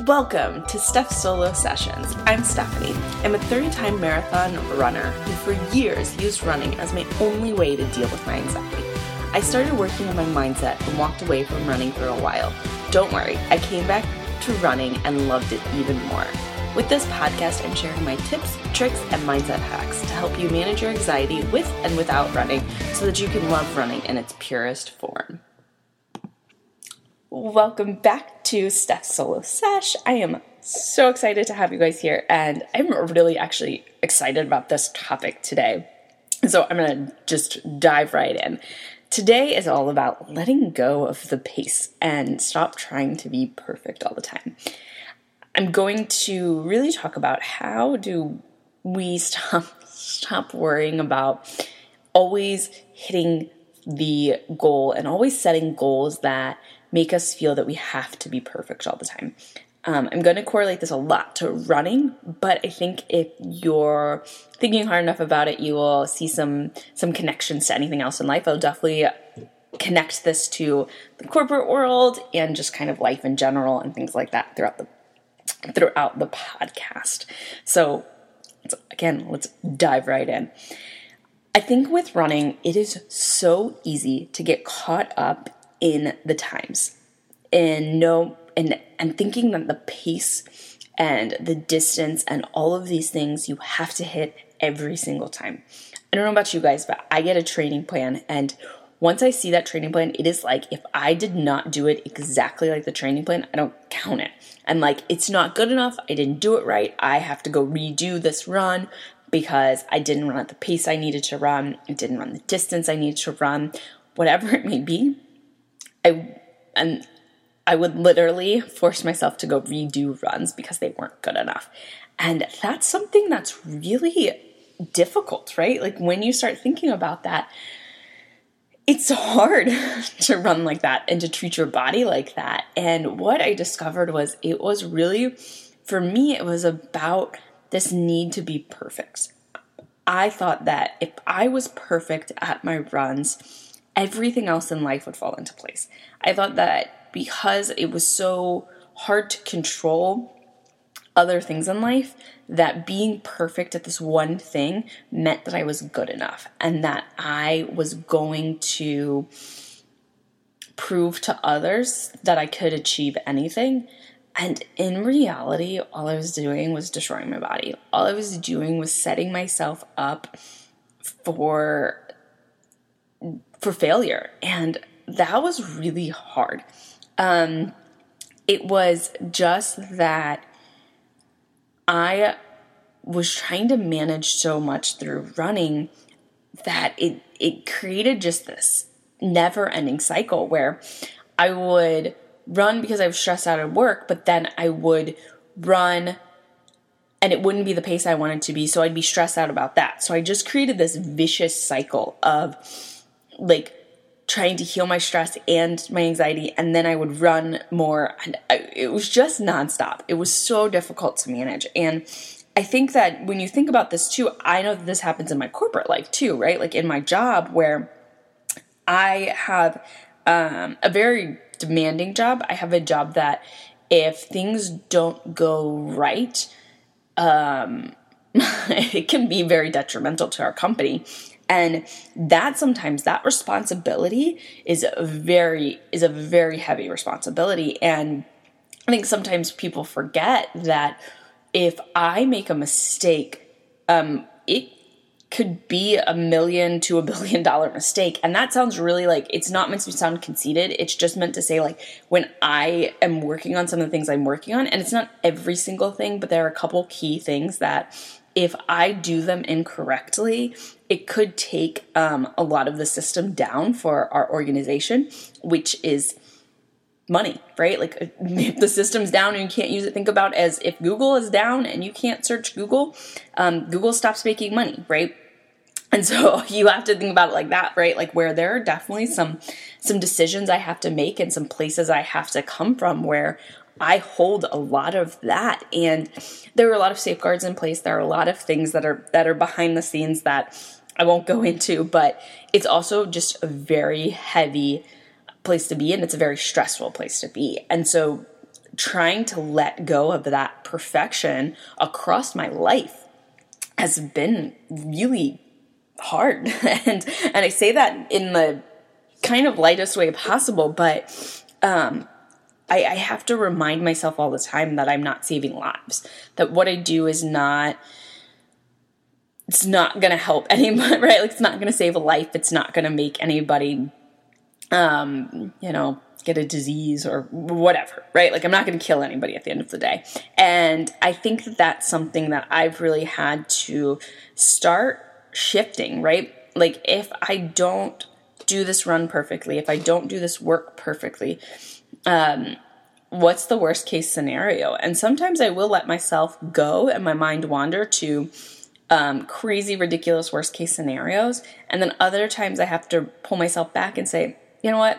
Welcome to Steph Solo Sessions. I'm Stephanie. I'm a 30 time marathon runner who, for years, used running as my only way to deal with my anxiety. I started working on my mindset and walked away from running for a while. Don't worry, I came back to running and loved it even more. With this podcast, I'm sharing my tips, tricks, and mindset hacks to help you manage your anxiety with and without running so that you can love running in its purest form. Welcome back to Steph Solo Sesh. I am so excited to have you guys here, and I'm really actually excited about this topic today. So I'm gonna just dive right in. Today is all about letting go of the pace and stop trying to be perfect all the time. I'm going to really talk about how do we stop stop worrying about always hitting the goal and always setting goals that make us feel that we have to be perfect all the time. Um, I'm going to correlate this a lot to running, but I think if you're thinking hard enough about it, you will see some some connections to anything else in life. I'll definitely connect this to the corporate world and just kind of life in general and things like that throughout the throughout the podcast. So again, let's dive right in. I think with running, it is so easy to get caught up in the times and no and and thinking that the pace and the distance and all of these things you have to hit every single time. I don't know about you guys, but I get a training plan and once I see that training plan, it is like if I did not do it exactly like the training plan, I don't count it. I'm like, it's not good enough. I didn't do it right. I have to go redo this run because I didn't run at the pace I needed to run. I didn't run the distance I needed to run, whatever it may be. I and I would literally force myself to go redo runs because they weren't good enough. And that's something that's really difficult, right? Like when you start thinking about that, it's hard to run like that and to treat your body like that. And what I discovered was it was really, for me, it was about this need to be perfect. I thought that if I was perfect at my runs, everything else in life would fall into place. I thought that because it was so hard to control other things in life, that being perfect at this one thing meant that I was good enough and that I was going to prove to others that I could achieve anything. And in reality, all I was doing was destroying my body. All I was doing was setting myself up for for failure. And that was really hard. Um, it was just that I was trying to manage so much through running that it it created just this never ending cycle where I would run because I was stressed out at work, but then I would run and it wouldn't be the pace I wanted to be, so I'd be stressed out about that. So I just created this vicious cycle of like trying to heal my stress and my anxiety and then i would run more and I, it was just nonstop. It was so difficult to manage. And i think that when you think about this too i know that this happens in my corporate life too right? Like in my job where i have um, a very demanding job. I have a job that if things don't go right um, it can be very detrimental to our company and that sometimes that responsibility is a very is a very heavy responsibility and i think sometimes people forget that if i make a mistake um, it could be a million to a billion dollar mistake. And that sounds really like it's not meant to sound conceited. It's just meant to say, like, when I am working on some of the things I'm working on, and it's not every single thing, but there are a couple key things that if I do them incorrectly, it could take um, a lot of the system down for our organization, which is money, right? Like if the system's down and you can't use it, think about as if Google is down and you can't search Google, um, Google stops making money, right? And so you have to think about it like that, right? Like where there are definitely some some decisions I have to make and some places I have to come from where I hold a lot of that and there are a lot of safeguards in place. There are a lot of things that are that are behind the scenes that I won't go into, but it's also just a very heavy place to be and it's a very stressful place to be. And so trying to let go of that perfection across my life has been really hard. and and I say that in the kind of lightest way possible, but um, I, I have to remind myself all the time that I'm not saving lives. That what I do is not it's not going to help anyone, right? Like it's not going to save a life. It's not going to make anybody, um, you know, get a disease or whatever, right? Like I'm not going to kill anybody at the end of the day. And I think that that's something that I've really had to start shifting, right? Like if I don't do this run perfectly, if I don't do this work perfectly, um, what's the worst case scenario? And sometimes I will let myself go and my mind wander to um, crazy, ridiculous worst case scenarios. And then other times I have to pull myself back and say, you know what?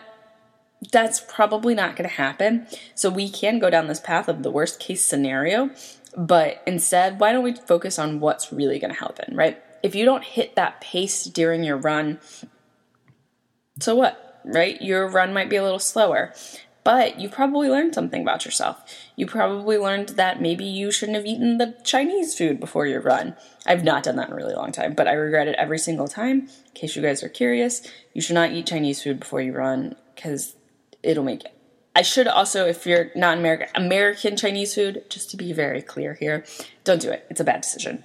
That's probably not going to happen. So we can go down this path of the worst case scenario. But instead, why don't we focus on what's really going to happen, right? If you don't hit that pace during your run, so what, right? Your run might be a little slower but you probably learned something about yourself. You probably learned that maybe you shouldn't have eaten the Chinese food before your run. I've not done that in a really long time, but I regret it every single time. In case you guys are curious, you should not eat Chinese food before you run because it'll make it. I should also, if you're not American, American Chinese food, just to be very clear here, don't do it. It's a bad decision.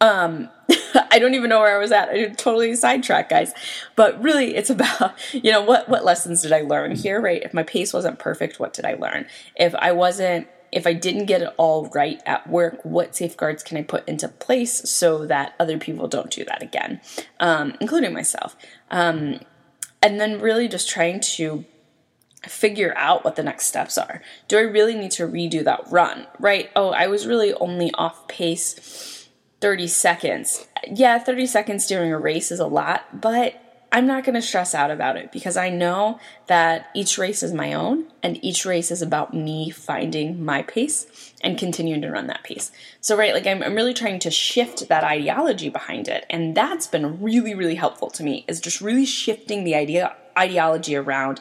Um, I don't even know where I was at. I totally sidetracked, guys. But really, it's about you know what what lessons did I learn here, right? If my pace wasn't perfect, what did I learn? If I wasn't if I didn't get it all right at work, what safeguards can I put into place so that other people don't do that again, um, including myself? Um, and then really just trying to figure out what the next steps are. Do I really need to redo that run? Right? Oh, I was really only off pace 30 seconds. Yeah, 30 seconds during a race is a lot, but I'm not going to stress out about it because I know that each race is my own and each race is about me finding my pace and continuing to run that pace. So, right, like I'm, I'm really trying to shift that ideology behind it. And that's been really, really helpful to me is just really shifting the idea ideology around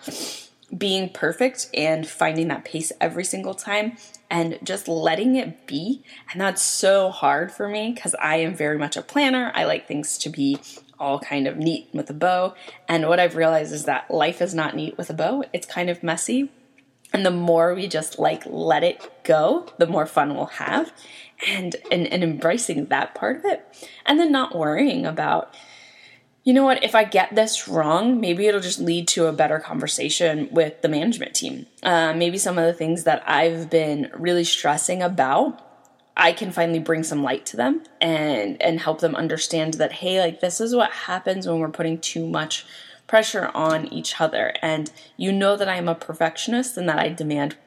being perfect and finding that pace every single time and just letting it be. And that's so hard for me because I am very much a planner. I like things to be all kind of neat with a bow. And what I've realized is that life is not neat with a bow, it's kind of messy. And the more we just like let it go, the more fun we'll have. And, and, and embracing that part of it. And then not worrying about, you know what, if I get this wrong, maybe it'll just lead to a better conversation with the management team. Uh, maybe some of the things that I've been really stressing about, I can finally bring some light to them and and help them understand that hey, like this is what happens when we're putting too much pressure on each other. And you know that I'm a perfectionist and that I demand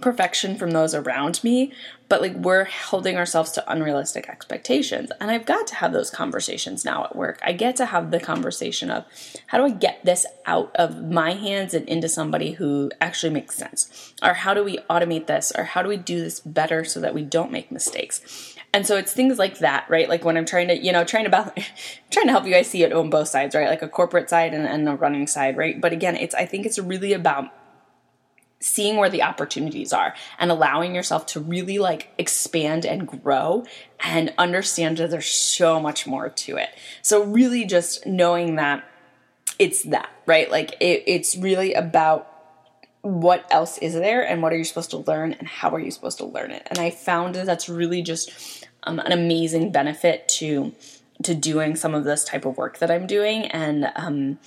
perfection from those around me, but like we're holding ourselves to unrealistic expectations. And I've got to have those conversations now at work. I get to have the conversation of how do I get this out of my hands and into somebody who actually makes sense? Or how do we automate this? Or how do we do this better so that we don't make mistakes? And so it's things like that, right? Like when I'm trying to, you know, trying to balance, trying to help you guys see it on both sides, right? Like a corporate side and, and a running side, right? But again, it's I think it's really about seeing where the opportunities are and allowing yourself to really like expand and grow and understand that there's so much more to it. So really just knowing that it's that, right? Like it, it's really about what else is there and what are you supposed to learn and how are you supposed to learn it. And I found that that's really just um, an amazing benefit to to doing some of this type of work that I'm doing and um,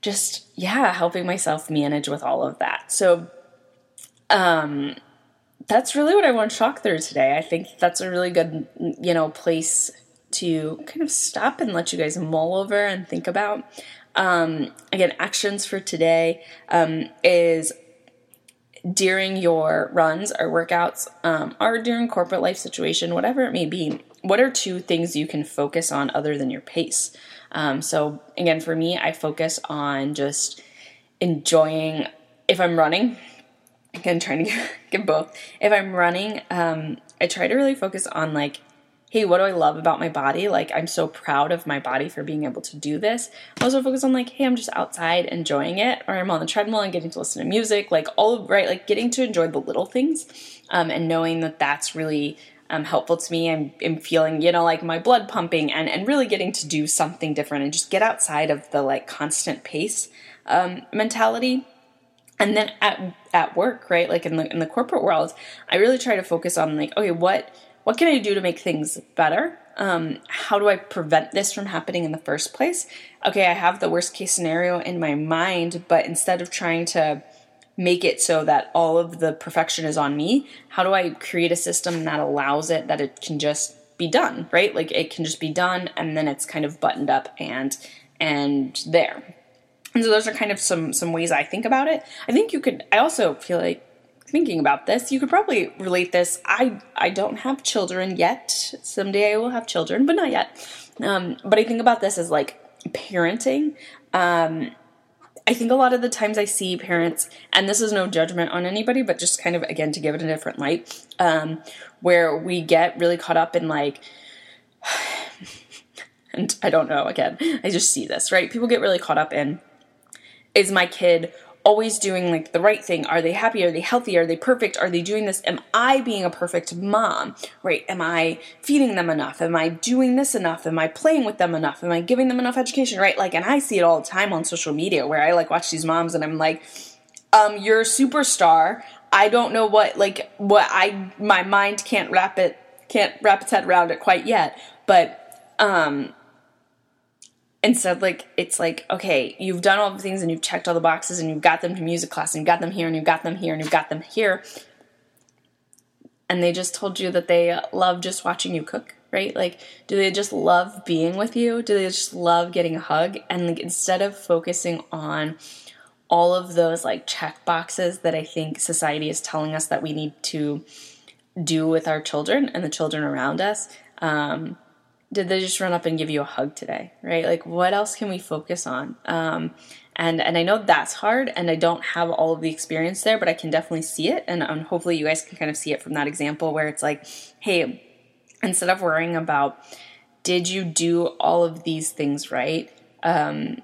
just yeah helping myself manage with all of that. So um that's really what i want to talk through today. I think that's a really good you know place to kind of stop and let you guys mull over and think about. Um again actions for today um is during your runs or workouts um, or during corporate life situation whatever it may be what are two things you can focus on other than your pace um, so again, for me, I focus on just enjoying if I'm running. Again, trying to get, both. If I'm running, um, I try to really focus on like hey, what do I love about my body? Like, I'm so proud of my body for being able to do this. I also focus on, like, hey, I'm just outside enjoying it, or I'm on the treadmill and getting to listen to music, like, all right, like, getting to enjoy the little things um, and knowing that that's really um, helpful to me. I'm, I'm, feeling, you know, like my blood pumping and, and really getting to do something different and just get outside of the, like, constant pace um, mentality and then at at work right like in the in the corporate world i really try to focus on like okay what what can I do to make things better? Um, how do I prevent this from happening in the first place? Okay, I have the worst case scenario in my mind, but instead of trying to make it so that all of the perfection is on me, how do I create a system that allows it that it can just be done, right? Like it can just be done and then it's kind of buttoned up and and there. And so those are kind of some some ways I think about it. I think you could I also feel like thinking about this, you could probably relate this. I I don't have children yet. Someday I will have children, but not yet. Um, but I think about this as like parenting. Um, I think a lot of the times I see parents, and this is no judgment on anybody, but just kind of again to give it a different light, um, where we get really caught up in like, and I don't know, again, I just see this, right? People get really caught up in, is my kid always doing like the right thing? Are they happy? Are they healthy? Are they perfect? Are they doing this? Am I being a perfect mom? Right? Am I feeding them enough? Am I doing this enough? Am I playing with them enough? Am I giving them enough education? Right? Like, and I see it all the time on social media where I like watch these moms and I'm like, um, you're a superstar. I don't know what like what I my mind can't wrap it can't wrap its head around it quite yet. But um instead like it's like okay you've done all the things and you've checked all the boxes and you've got them to music class and you've got them here and you've got them here and you've got them here. And they just told you that they love just watching you cook right? Like do they just love being with you? Do they just love getting a hug? And like instead of focusing on all of those like check boxes that i think society is telling us that we need to do with our children and the children around us um, did they just run up and give you a hug today right? Like what else can we focus on? Um, and and i know that's hard and i don't have all of the experience there but i can definitely see it. And, and hopefully you guys can kind of see it from that example where it's like hey instead of worrying about did you do all of these things right? Um,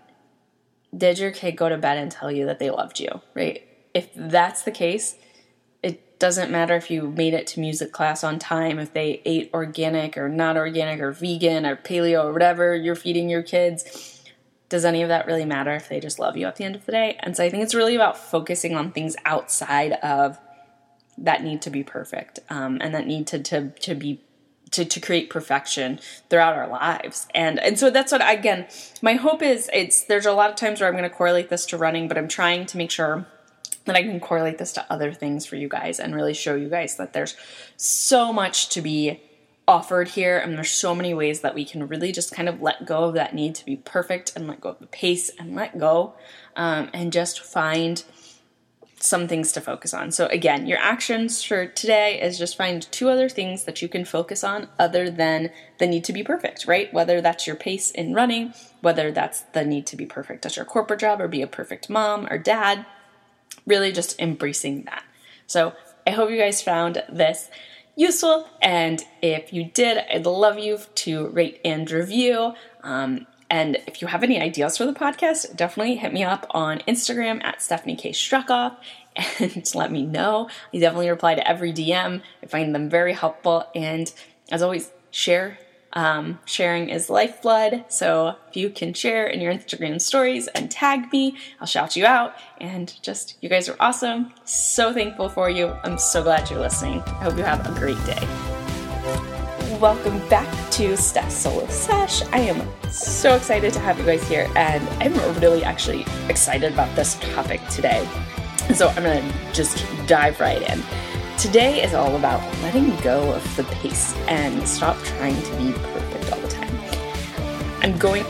did your kid go to bed and tell you that they loved you right? If that's the case doesn't matter if you made it to music class on time, if they ate organic or not organic or vegan or paleo or whatever you're feeding your kids. Does any of that really matter if they just love you at the end of the day? And so I think it's really about focusing on things outside of that need to be perfect um, and that need to, to, to be to, to create perfection throughout our lives. And and so that's what again, my hope is it's there's a lot of times where I'm gonna correlate this to running, but I'm trying to make sure that I can correlate this to other things for you guys and really show you guys that there's so much to be offered here and there's so many ways that we can really just kind of let go of that need to be perfect and let go of the pace and let go um, and just find some things to focus on. So again, your actions for today is just find two other things that you can focus on other than the need to be perfect, right? Whether that's your pace in running, whether that's the need to be perfect at your corporate job or be a perfect mom or dad, really just embracing that. So I hope you guys found this useful. And if you did, I'd love you to rate and review. Um, and if you have any ideas for the podcast, definitely hit me up on Instagram at Stephanie K. Struckoff and let me know. I definitely reply to every DM. I find them very helpful. And as always, share um, sharing is lifeblood, so if you can share in your Instagram stories and tag me, I'll shout you out. And just, you guys are awesome. So thankful for you. I'm so glad you're listening. I hope you have a great day. Welcome back to Steph Solo Sesh. I am so excited to have you guys here, and I'm really actually excited about this topic today. So I'm gonna just dive right in. Today is all about letting go of the pace and stop trying to be perfect all the time. I'm going